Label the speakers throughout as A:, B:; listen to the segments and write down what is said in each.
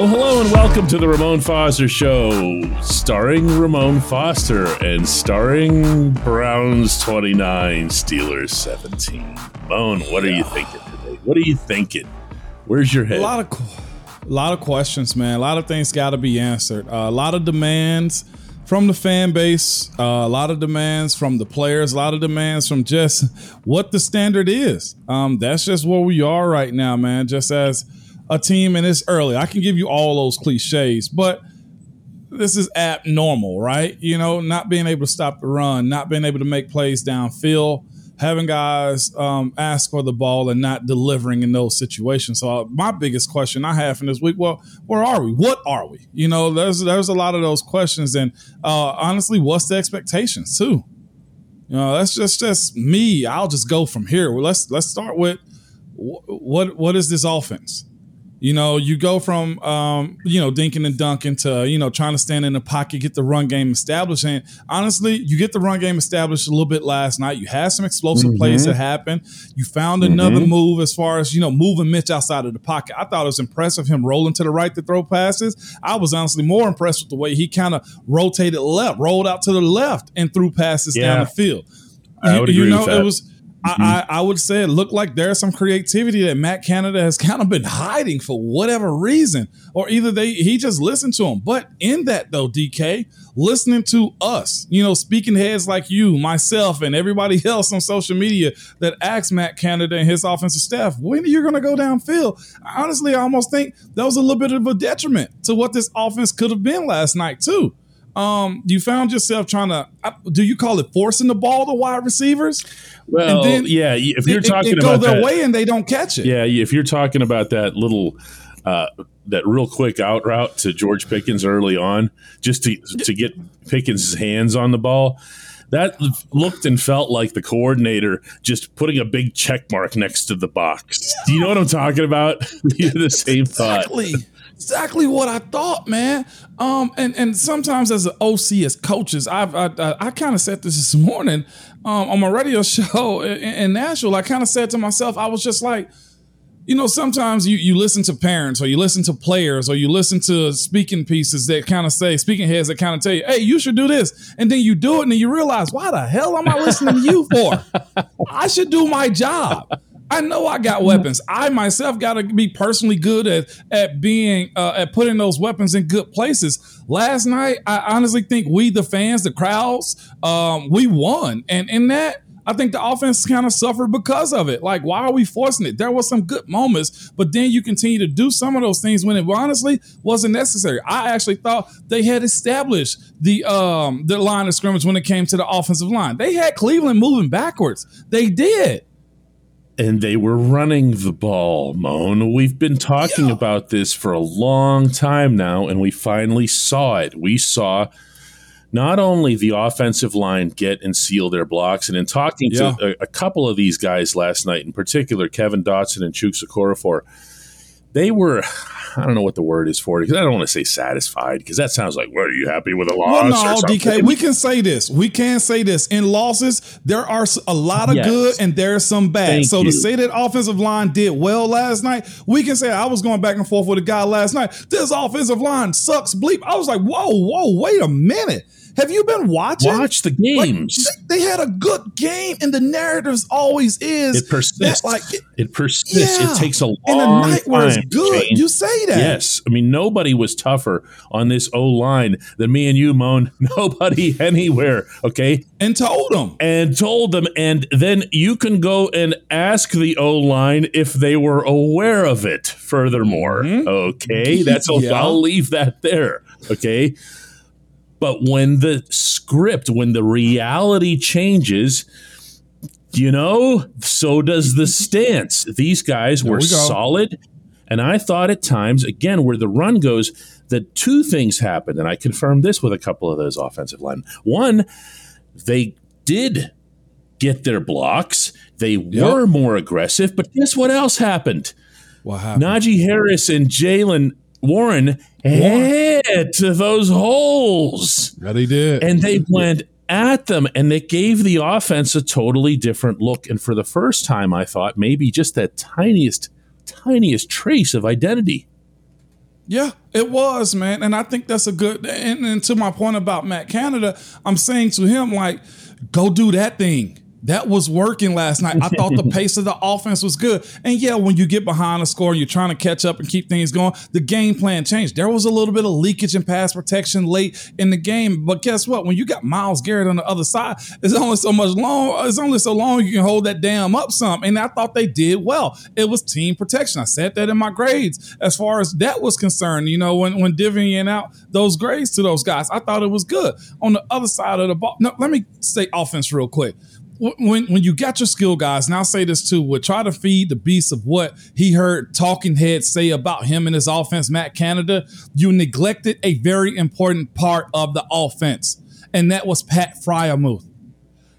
A: Well, hello and welcome to the Ramon Foster Show, starring Ramon Foster and starring Browns 29, Steelers 17. Ramon, what are you thinking today? What are you thinking? Where's your head?
B: A lot of, a lot of questions, man. A lot of things got to be answered. Uh, a lot of demands from the fan base, uh, a lot of demands from the players, a lot of demands from just what the standard is. Um, that's just where we are right now, man. Just as a team, and it's early. I can give you all those cliches, but this is abnormal, right? You know, not being able to stop the run, not being able to make plays downfield, having guys um, ask for the ball and not delivering in those situations. So uh, my biggest question I have in this week, well, where are we? What are we? You know, there's there's a lot of those questions, and uh, honestly, what's the expectations too? You know, that's just just me. I'll just go from here. Well, let's let's start with what what is this offense? You know, you go from um, you know dinking and dunking to you know trying to stand in the pocket, get the run game established. And honestly, you get the run game established a little bit last night. You had some explosive mm-hmm. plays that happened. You found mm-hmm. another move as far as you know moving Mitch outside of the pocket. I thought it was impressive him rolling to the right to throw passes. I was honestly more impressed with the way he kind of rotated left, rolled out to the left, and threw passes yeah. down the field.
A: I would agree you know,
B: it was Mm-hmm. I, I, would say it looked like there's some creativity that Matt Canada has kind of been hiding for whatever reason, or either they he just listened to him. But in that though, DK, listening to us, you know, speaking heads like you, myself, and everybody else on social media that asks Matt Canada and his offensive staff, when are you going to go downfield? Honestly, I almost think that was a little bit of a detriment to what this offense could have been last night too um, you found yourself trying to do you call it forcing the ball to wide receivers?
A: Well, yeah. If you're
B: it,
A: talking
B: it, it
A: about
B: go their
A: that,
B: way and they don't catch it,
A: yeah. If you're talking about that little. Uh, that real quick out route to George Pickens early on, just to to get Pickens' hands on the ball, that looked and felt like the coordinator just putting a big check mark next to the box. Do you know what I'm talking about? the same
B: exactly.
A: thought
B: exactly what I thought, man. Um, and and sometimes as an OC, as coaches, I've I, I, I kind of said this this morning um, on my radio show in, in Nashville. I kind of said to myself, I was just like, you know, sometimes you you listen to parents or you listen to players or you listen to speaking pieces that kind of say speaking heads that kind of tell you, hey, you should do this, and then you do it, and then you realize, why the hell am I listening to you for? I should do my job. I know I got weapons. I myself got to be personally good at at being uh, at putting those weapons in good places. Last night, I honestly think we, the fans, the crowds, um, we won, and in that. I think the offense kind of suffered because of it. Like, why are we forcing it? There was some good moments, but then you continue to do some of those things when it honestly wasn't necessary. I actually thought they had established the um the line of scrimmage when it came to the offensive line. They had Cleveland moving backwards. They did
A: and they were running the ball, Moan. We've been talking yeah. about this for a long time now, and we finally saw it. We saw not only the offensive line get and seal their blocks, and in talking yeah. to a, a, couple of these guys last night, in particular Kevin Dotson and Chuks Okorafor, they were I don't know what the word is for it because I don't want to say satisfied because that sounds like, well, are you happy with a loss?
B: Well, no, DK, we can say this. We can say this. In losses, there are a lot of yes. good and there are some bad. Thank so you. to say that offensive line did well last night, we can say I was going back and forth with a guy last night. This offensive line sucks bleep. I was like, whoa, whoa, wait a minute. Have you been watching?
A: Watch the games.
B: Like, they, they, had a good game, and the narratives always is
A: it persists. like it, it persists. Yeah. It takes a long in a night where it's
B: good. You say that.
A: Yes, I mean nobody was tougher on this O line than me and you, Moan. Nobody anywhere. Okay,
B: and told them
A: and told them, and then you can go and ask the O line if they were aware of it. Furthermore, mm-hmm. okay, that's yeah. I'll leave that there. Okay. But when the script, when the reality changes, you know, so does the stance. These guys were we solid. And I thought at times, again, where the run goes, that two things happened. And I confirmed this with a couple of those offensive line. One, they did get their blocks. They yep. were more aggressive. But guess what else happened?
B: What happened?
A: Najee Harris and Jaylen Warren hit those holes.
B: That he did.
A: And they went at them and it gave the offense a totally different look. And for the first time, I thought maybe just that tiniest, tiniest trace of identity.
B: Yeah, it was, man. And I think that's a good and, and to my point about Matt Canada, I'm saying to him, like, go do that thing. That was working last night. I thought the pace of the offense was good. And yeah, when you get behind a score and you're trying to catch up and keep things going, the game plan changed. There was a little bit of leakage in pass protection late in the game. But guess what? When you got Myles Garrett on the other side, it's only so much long, it's only so long you can hold that damn up some. And I thought they did well. It was team protection. I said that in my grades as far as that was concerned. You know, when, when divvying out those grades to those guys, I thought it was good. On the other side of the ball, no, let me say offense real quick when when you got your skill guys, and I'll say this too, would try to feed the beast of what he heard talking heads say about him and his offense, Matt Canada, you neglected a very important part of the offense, and that was Pat Freiermuth.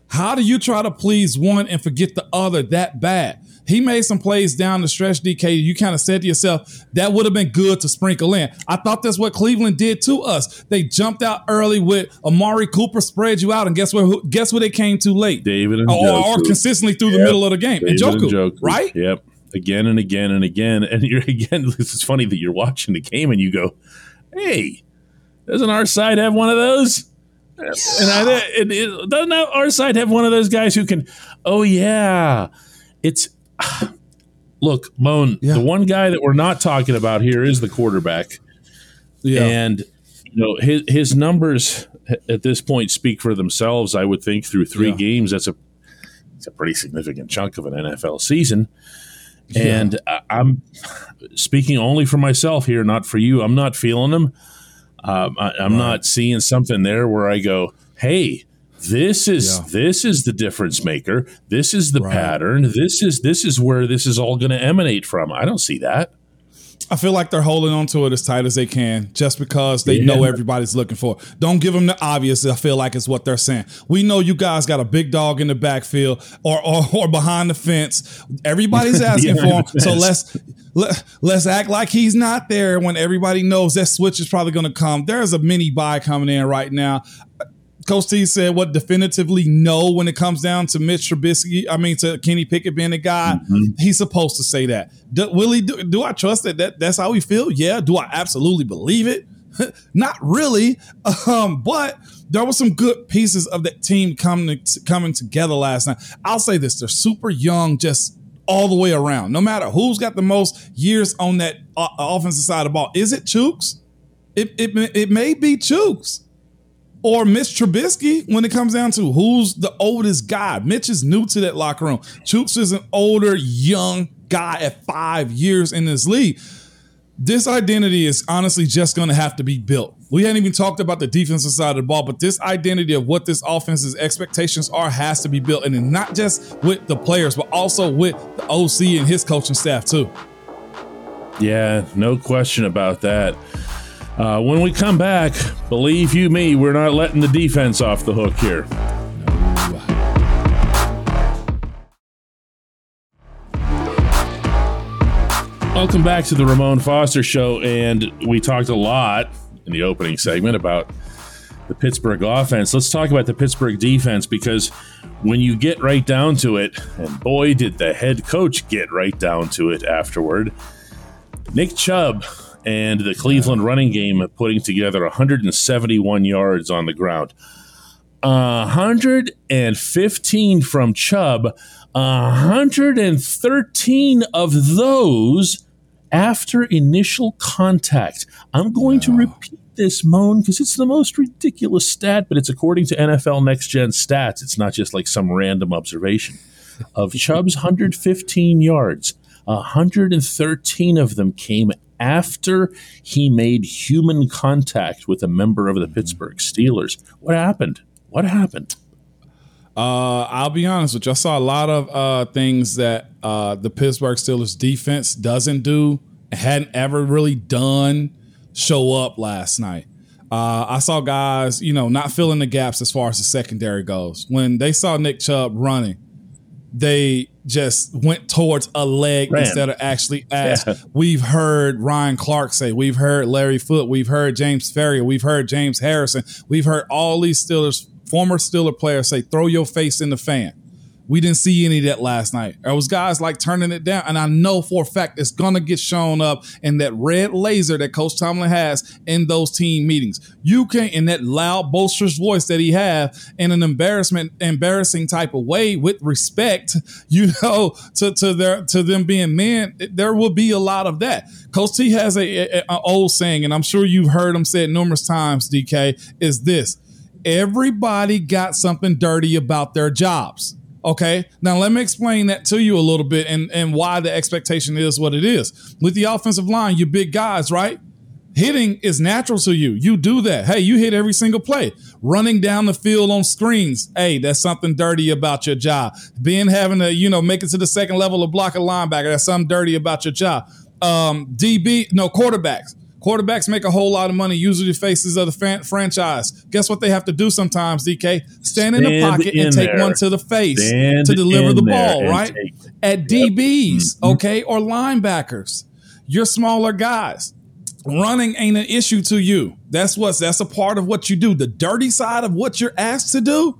B: How do you try to please one and forget the other that bad? He made some plays down the stretch, DK. You kind of said to yourself, that would have been good to sprinkle in. I thought that's what Cleveland did to us. They jumped out early with Amari Cooper, spread you out, and guess what? Guess what they came too late?
A: David and
B: or, or consistently through yep. the middle of the game. David and Njoku, and right?
A: Yep. Again and again and again. And you're again, this is funny that you're watching the game and you go, hey, doesn't our side have one of those? Yeah. And, I, it, doesn't our side have one of those guys who can, oh, yeah, it's look, Moan, yeah. the one guy that we're not talking about here is the quarterback. Yeah. And you know, his his numbers at this point speak for themselves, I would think through 3 yeah. games that's a it's a pretty significant chunk of an NFL season. Yeah. And I'm speaking only for myself here, not for you. I'm not feeling them. Um, I, am right. not seeing something there where I go, "Hey, this is yeah. this is the difference maker this is the right. pattern this is this is where this is all going to emanate from i don't see that
B: I feel like they're holding on to it as tight as they can just because they yeah. know everybody's looking for. It. Don't give them the obvious. I feel like it's what they're saying. We know you guys got a big dog in the backfield or or, or behind the fence. Everybody's asking for him. So let's let, let's act like he's not there when everybody knows that switch is probably going to come. There's a mini bye coming in right now. Coach T said what definitively no when it comes down to Mitch Trubisky. I mean to Kenny Pickett being a guy. Mm-hmm. He's supposed to say that. Do, will he do, do I trust that, that that's how he feel? Yeah. Do I absolutely believe it? Not really. Um, but there were some good pieces of that team coming coming together last night. I'll say this: they're super young, just all the way around. No matter who's got the most years on that uh, offensive side of the ball, is it Chuks? It, it, it may be Chuks or Mitch Trubisky when it comes down to who's the oldest guy. Mitch is new to that locker room. Chuks is an older, young guy at five years in this league. This identity is honestly just going to have to be built. We hadn't even talked about the defensive side of the ball, but this identity of what this offense's expectations are has to be built. And not just with the players, but also with the OC and his coaching staff, too.
A: Yeah, no question about that. Uh, when we come back, believe you me, we're not letting the defense off the hook here. Welcome back to the Ramon Foster Show, and we talked a lot in the opening segment about the Pittsburgh offense. Let's talk about the Pittsburgh defense because when you get right down to it, and boy, did the head coach get right down to it afterward, Nick Chubb and the Cleveland running game putting together 171 yards on the ground. 115 from Chubb, 113 of those after initial contact. I'm going to repeat this moan because it's the most ridiculous stat, but it's according to NFL Next Gen stats. It's not just like some random observation. Of Chubb's 115 yards, 113 of them came after he made human contact with a member of the mm-hmm. Pittsburgh Steelers. What happened? What happened?
B: Uh, I'll be honest with you. I saw a lot of uh, things that uh, the Pittsburgh Steelers defense doesn't do, hadn't ever really done, show up last night. Uh, I saw guys, you know, not filling the gaps as far as the secondary goes. When they saw Nick Chubb running, they just went towards a leg Ran. instead of actually as yeah. we've heard Ryan Clark say, we've heard Larry Foote, we've heard James Farrior, we've heard James Harrison, we've heard all these Steelers, former Steeler players say, throw your face in the fan. We didn't see any of that last night. There was guys like turning it down, and I know for a fact it's gonna get shown up in that red laser that Coach Tomlin has in those team meetings. You can't in that loud, boisterous voice that he have in an embarrassment, embarrassing type of way with respect, you know, to to their to them being men. There will be a lot of that. Coach T has a, a, a old saying, and I'm sure you've heard him say it numerous times. DK is this: everybody got something dirty about their jobs. Okay. Now let me explain that to you a little bit and, and why the expectation is what it is. With the offensive line, you big guys, right? Hitting is natural to you. You do that. Hey, you hit every single play. Running down the field on screens. Hey, that's something dirty about your job. Being having to, you know, make it to the second level of block a linebacker. That's something dirty about your job. Um, DB, no quarterbacks. Quarterbacks make a whole lot of money, usually faces of the fan- franchise. Guess what they have to do sometimes, DK? Stand, Stand in the pocket in and take there. one to the face Stand to deliver the ball, right? At DBs, mm-hmm. okay, or linebackers. You're smaller guys. Running ain't an issue to you. That's what's that's a part of what you do. The dirty side of what you're asked to do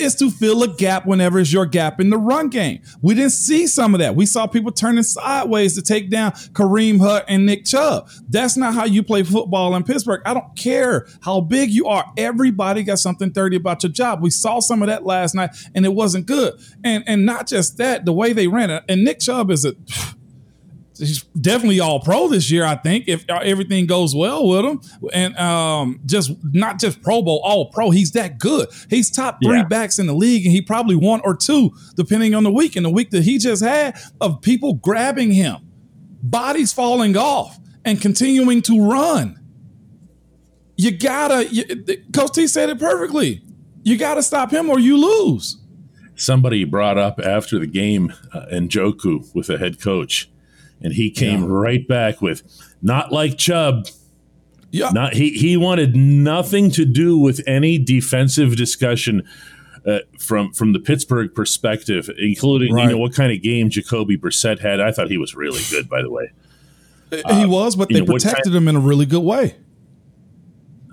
B: is to fill a gap whenever it's your gap in the run game. We didn't see some of that. We saw people turning sideways to take down Kareem Hunt and Nick Chubb. That's not how you play football in Pittsburgh. I don't care how big you are. Everybody got something 30 about your job. We saw some of that last night and it wasn't good. And and not just that, the way they ran it. And Nick Chubb is a he's definitely all pro this year. I think if uh, everything goes well with him, and um, just not just Pro Bowl, all pro. He's that good. He's top three yeah. backs in the league, and he probably one or two depending on the week. And the week that he just had of people grabbing him, bodies falling off, and continuing to run. You gotta. You, Coach T said it perfectly. You gotta stop him, or you lose
A: somebody brought up after the game uh, Njoku with the head coach and he came yeah. right back with not like Chubb. Yeah. Not he he wanted nothing to do with any defensive discussion uh, from from the Pittsburgh perspective, including right. you know what kind of game Jacoby Brissett had. I thought he was really good, by the way.
B: Uh, he was, but they know, protected kind, him in a really good way.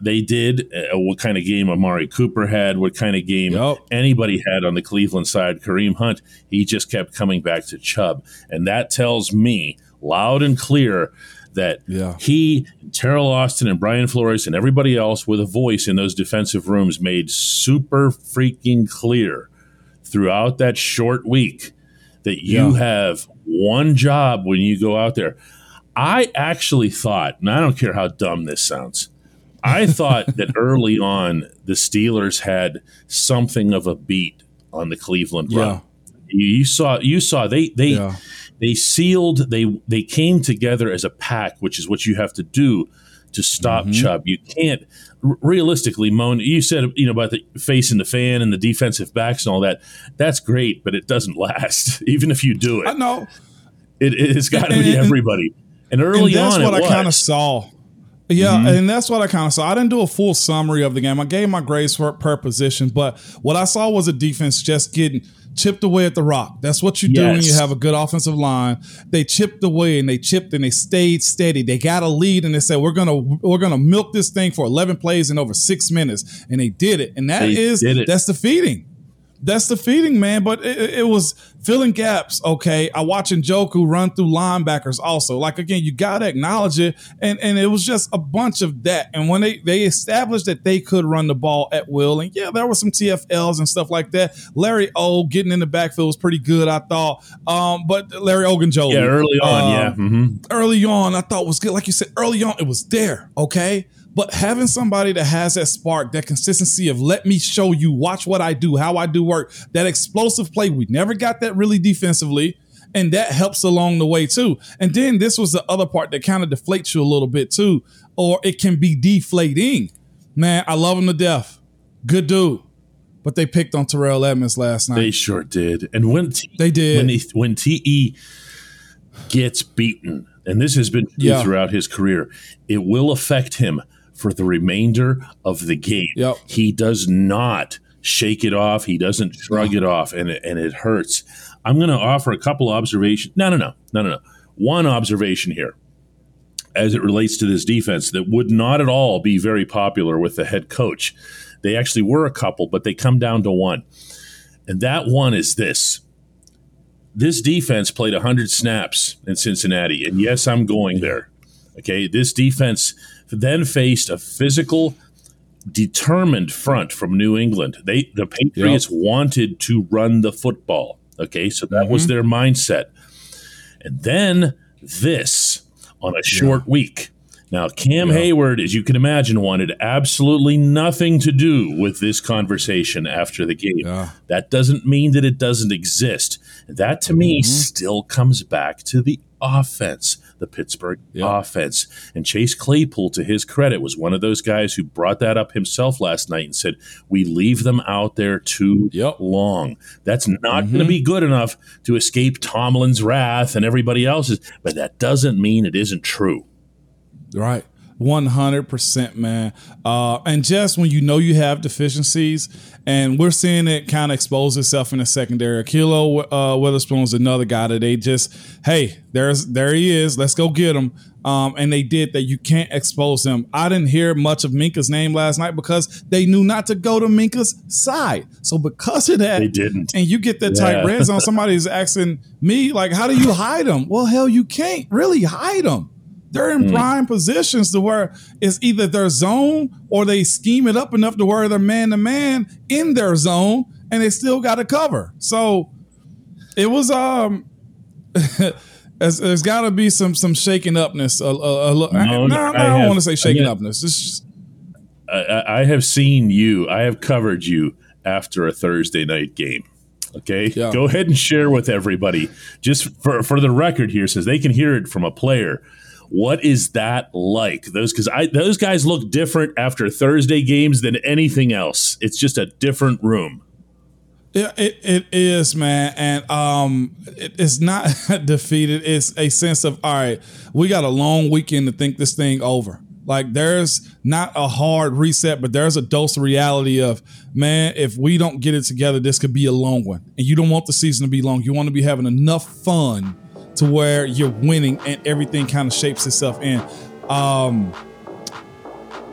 A: They did. Uh, what kind of game Amari Cooper had? What kind of game yep. anybody had on the Cleveland side? Kareem Hunt. He just kept coming back to Chubb, and that tells me loud and clear that yeah. he, Teryl Austin, and Brian Flores, and everybody else with a voice in those defensive rooms made super freaking clear throughout that short week that you yeah. have one job when you go out there. I actually thought, and I don't care how dumb this sounds, I thought that early on the Steelers had something of a beat on the Cleveland run. Yeah. You, you saw, you saw they they. Yeah they sealed they they came together as a pack which is what you have to do to stop mm-hmm. chubb you can't realistically moan you said you know about the facing the fan and the defensive backs and all that that's great but it doesn't last even if you do it
B: i know
A: it, it's got to be everybody and early
B: and
A: that's
B: on what i kind of saw yeah, mm-hmm. and that's what I kind of saw. I didn't do a full summary of the game. I gave my grades per, per position, but what I saw was a defense just getting chipped away at the rock. That's what you do when you have a good offensive line. They chipped away and they chipped and they stayed steady. They got a lead and they said we're gonna we're gonna milk this thing for 11 plays in over six minutes, and they did it. And that they is that's defeating that's the feeding, man. But it, it, was filling gaps. Okay, I watching Njoku run through linebackers. Also, like again, you gotta acknowledge it, and and it was just a bunch of that. And when they they established that they could run the ball at will, and yeah, there were some TFLs and stuff like that. Larry O getting in the backfield was pretty good, I thought. Um, but Larry Ogunjobi,
A: yeah, early on, um, yeah,
B: mm-hmm. early on, I thought was good. Like you said, early on, it was there. Okay, but having somebody that has that spark, that consistency of let me show you, watch what I do, how I do work, that explosive play, we never got that really defensively. And that helps along the way too. And then this was the other part that kind of deflates you a little bit too, or it can be deflating. Man, I love him to death. Good dude. But they picked on Terrell Edmunds last night.
A: They sure did. And when
B: T- they did,
A: when, he, when TE gets beaten, and this has been yeah. throughout his career, it will affect him for the remainder of the game.
B: Yep.
A: He does not shake it off. He doesn't shrug it off, and it, and it hurts. I'm going to offer a couple observations. No, no, no, no, no, no. One observation here, as it relates to this defense, that would not at all be very popular with the head coach. They actually were a couple, but they come down to one. And that one is this. This defense played 100 snaps in Cincinnati. And yes, I'm going there. Okay. This defense then faced a physical, determined front from New England. They the Patriots yep. wanted to run the football. Okay. So that mm-hmm. was their mindset. And then this on a short yeah. week. Now, Cam yeah. Heyward, as you can imagine, wanted absolutely nothing to do with this conversation after the game. Yeah. That doesn't mean that it doesn't exist. That to mm-hmm. me still comes back to the offense, the Pittsburgh yeah. offense. And Chase Claypool, to his credit, was one of those guys who brought that up himself last night and said, We leave them out there too yep. long. That's not mm-hmm. going to be good enough to escape Tomlin's wrath and everybody else's. But that doesn't mean it isn't true.
B: Right. 100% man. Uh, and just when you know you have deficiencies and we're seeing it kind of expose itself in the secondary. Kilo uh, Witherspoon's another guy that they just hey there's there he is let's go get him. Um, and they did that. You can't expose him i didn't hear much of Minkah's name last night because they knew not to go to Minkah's side. So because of that
A: they didn't.
B: and you get that yeah. tight red zone somebody's asking me like how do you hide him well hell you can't really hide him they're in mm. prime positions to where it's either their zone or they scheme it up enough to where they're man to man in their zone and they still got to cover. So it was um there's got to be some some shaking upness. A, a, no, no, no, I, I don't want to say shaking have, upness. Just,
A: I, I, have seen you. I have covered you after a Thursday night game. Okay, yeah. go ahead and share with everybody, just for for the record here, says they can hear it from a player. What is that like? Those because I those guys look different after Thursday games than anything else. It's just a different room.
B: Yeah, it, it is, man, and um, it, it's not defeated. It's a sense of all right. We got a long weekend to think this thing over. Like there's not a hard reset, but there's a dose of reality of man. If we don't get it together, this could be a long one, and you don't want the season to be long. You want to be having enough fun to where you're winning and everything kind of shapes itself in. Um,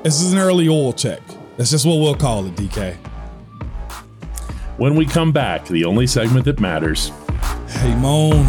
B: this is an early oil check. That's just what we'll call it, DK.
A: When we come back, the only segment that matters.
B: Hey, Moan.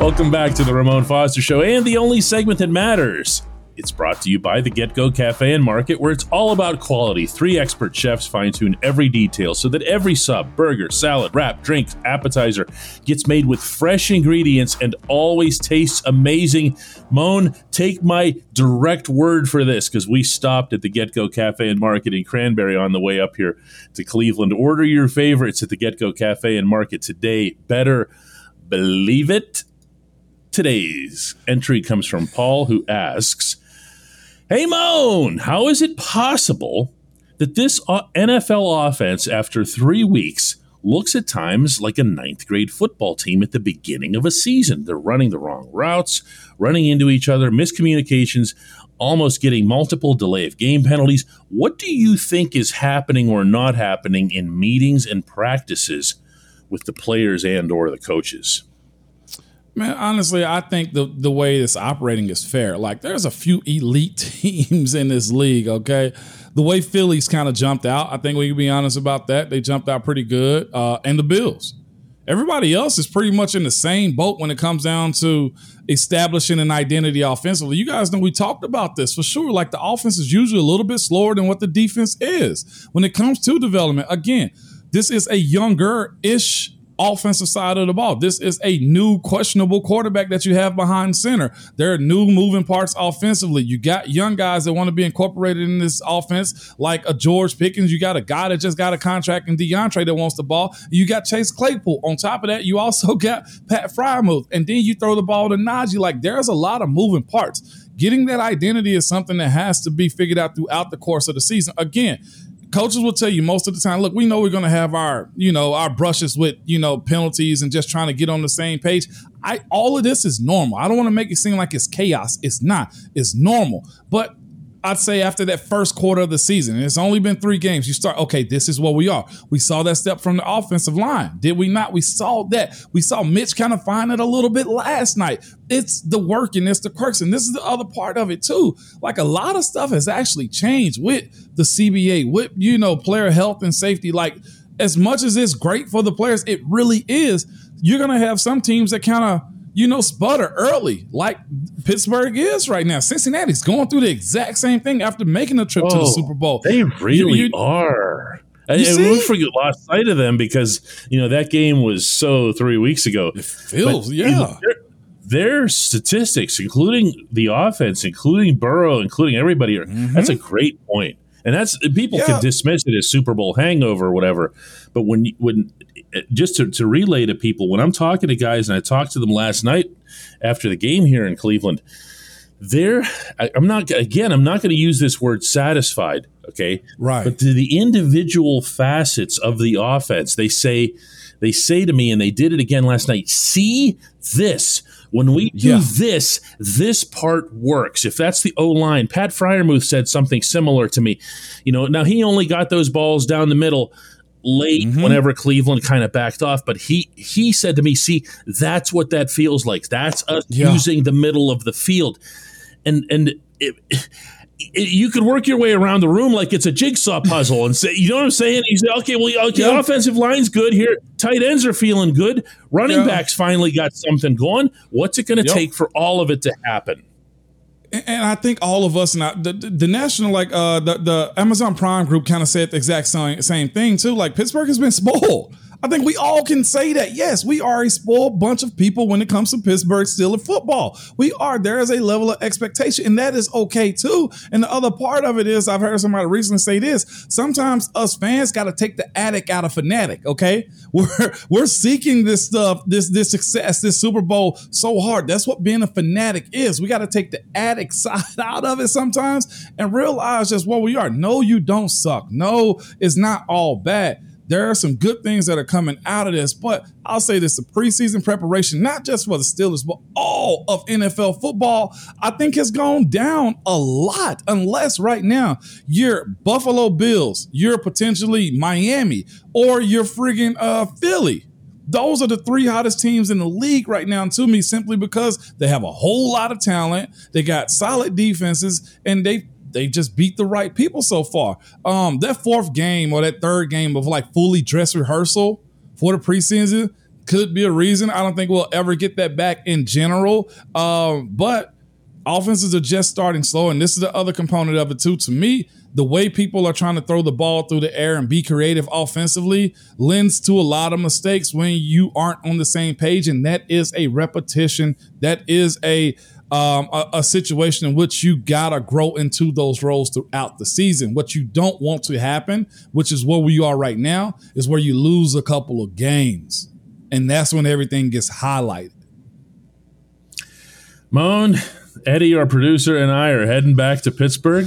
A: Welcome back to the Ramon Foster Show and the only segment that matters. It's brought to you by the Get Go Cafe and Market, where it's all about quality. Three expert chefs fine tune every detail so that every sub, burger, salad, wrap, drink, appetizer gets made with fresh ingredients and always tastes amazing. Moan, take my direct word for this because we stopped at the Get Go Cafe and Market in Cranberry on the way up here to Cleveland. Order your favorites at the Get Go Cafe and Market today. Better believe it. Today's entry comes from Paul, who asks, Hey, Moan, how is it possible that this NFL offense, after three weeks, looks at times like a ninth grade football team at the beginning of a season? They're running the wrong routes, running into each other, miscommunications, almost getting multiple delay of game penalties. What do you think is happening or not happening in meetings and practices with the players and or the coaches?
B: Man, honestly, I think the the way it's operating is fair. Like, there's a few elite teams in this league. Okay, the way Phillies kind of jumped out, I think we can be honest about that. They jumped out pretty good, uh, and the Bills. Everybody else is pretty much in the same boat when it comes down to establishing an identity offensively. You guys know we talked about this for sure. Like the offense is usually a little bit slower than what the defense is when it comes to development. Again, this is a younger ish offensive side of the ball. This is a new questionable quarterback that you have behind center. There are new moving parts offensively. You got young guys that want to be incorporated in this offense, like a George Pickens. You got a guy that just got a contract in DeAndre that wants the ball. You got Chase Claypool. On top of that, you also got Pat Freiermuth. And then you throw the ball to Najee. Like there's a lot of moving parts. Getting that identity is something that has to be figured out throughout the course of the season. Again, coaches will tell you most of the time, look, we know we're going to have our, you know, our brushes with, you know, penalties and just trying to get on the same page. I all of this is normal. I don't want to make it seem like it's chaos. It's not. It's normal. But I'd say after that first quarter of the season, and it's only been three games, you start, okay, this is what we are. We saw that step from the offensive line. Did we not? We saw that. We saw Mitch kind of find it a little bit last night. It's the work and it's the quirks. And this is the other part of it too. Like a lot of stuff has actually changed with the CBA, with, you know, player health and safety. Like as much as it's great for the players, it really is. You're going to have some teams that kind of, you know, sputter early, like Pittsburgh is right now. Cincinnati's going through the exact same thing after making a trip oh, to the oh, Super Bowl.
A: They really you, you, are. And, we forget lost sight of them because you know that game was so three weeks ago.
B: It feels, but, yeah.
A: their, their, statistics, including the offense, including Burrow, including everybody, mm-hmm. that's a great point. And that's people yeah. can dismiss it as Super Bowl hangover or whatever, but when when just to, to relay to people, when I'm talking to guys, and I talked to them last night after the game here in Cleveland, they're, I, am not, again, I'm not going to use this word satisfied, okay?
B: Right.
A: But to the individual facets of the offense, they say, they say to me, and they did it again last night, see this. When we do yeah. this, this part works. If that's the O line, Pat Freiermuth said something similar to me. You know, now he only got those balls down the middle late mm-hmm. whenever Cleveland kind of backed off. But he he said to me, "See, that's what that feels like. That's us yeah. using the middle of the field." And and it, it, you could work your way around the room like it's a jigsaw puzzle and say, you know what I'm saying? You say, okay, well, okay, yeah. offensive line's good here. Tight ends are feeling good. Running yeah. backs finally got something going. What's it going to yep. take for all of it to happen?
B: And I think all of us now the, the, the national like uh the, the Amazon Prime group kind of said the exact same same thing too. Like Pittsburgh has been spoiled. I think we all can say that. Yes, we are a spoiled bunch of people when it comes to Pittsburgh Steelers football. We are. There is a level of expectation, and that is okay too. And the other part of it is, I've heard somebody recently say this. Sometimes us fans got to take the addict out of fanatic. Okay, we're we're seeking this stuff, this this success, this Super Bowl so hard. That's what being a fanatic is. We got to take the addict side out of it sometimes and realize just what we are. No, you don't suck. No, it's not all bad there are some good things that are coming out of this, but I'll say this the preseason preparation, not just for the Steelers, but all of NFL football, I think has gone down a lot. Unless right now you're Buffalo Bills, you're potentially Miami, or you're friggin' uh, Philly. Those are the three hottest teams in the league right now to me simply because they have a whole lot of talent. They got solid defenses and they they just beat the right people so far. Um, that fourth game or that third game of like fully dress rehearsal for the preseason could be a reason. I don't think we'll ever get that back in general. Um, but offenses are just starting slow, and this is the other component of it too. To me, the way people are trying to throw the ball through the air and be creative offensively lends to a lot of mistakes when you aren't on the same page, and that is a repetition. That is a um, a, a, situation in which you gotta grow into those roles throughout the season. What you don't want to happen, which is where we are right now, is where you lose a couple of games, and that's when everything gets highlighted.
A: Moan, Eddie, our producer, and I are heading back to Pittsburgh,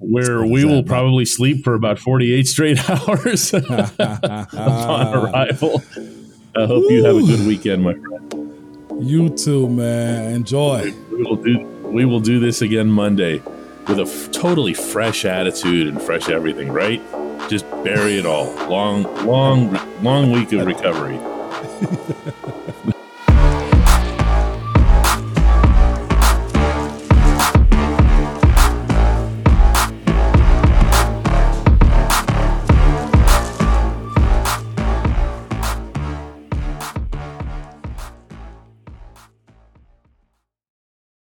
A: where we will probably sleep for about forty-eight straight hours upon arrival. I hope you have a good weekend, my friend.
B: You too, man. Enjoy.
A: We will do. We will do this again Monday with a f- totally fresh attitude and fresh everything. Right? Just bury it all. Long, long, long week of recovery.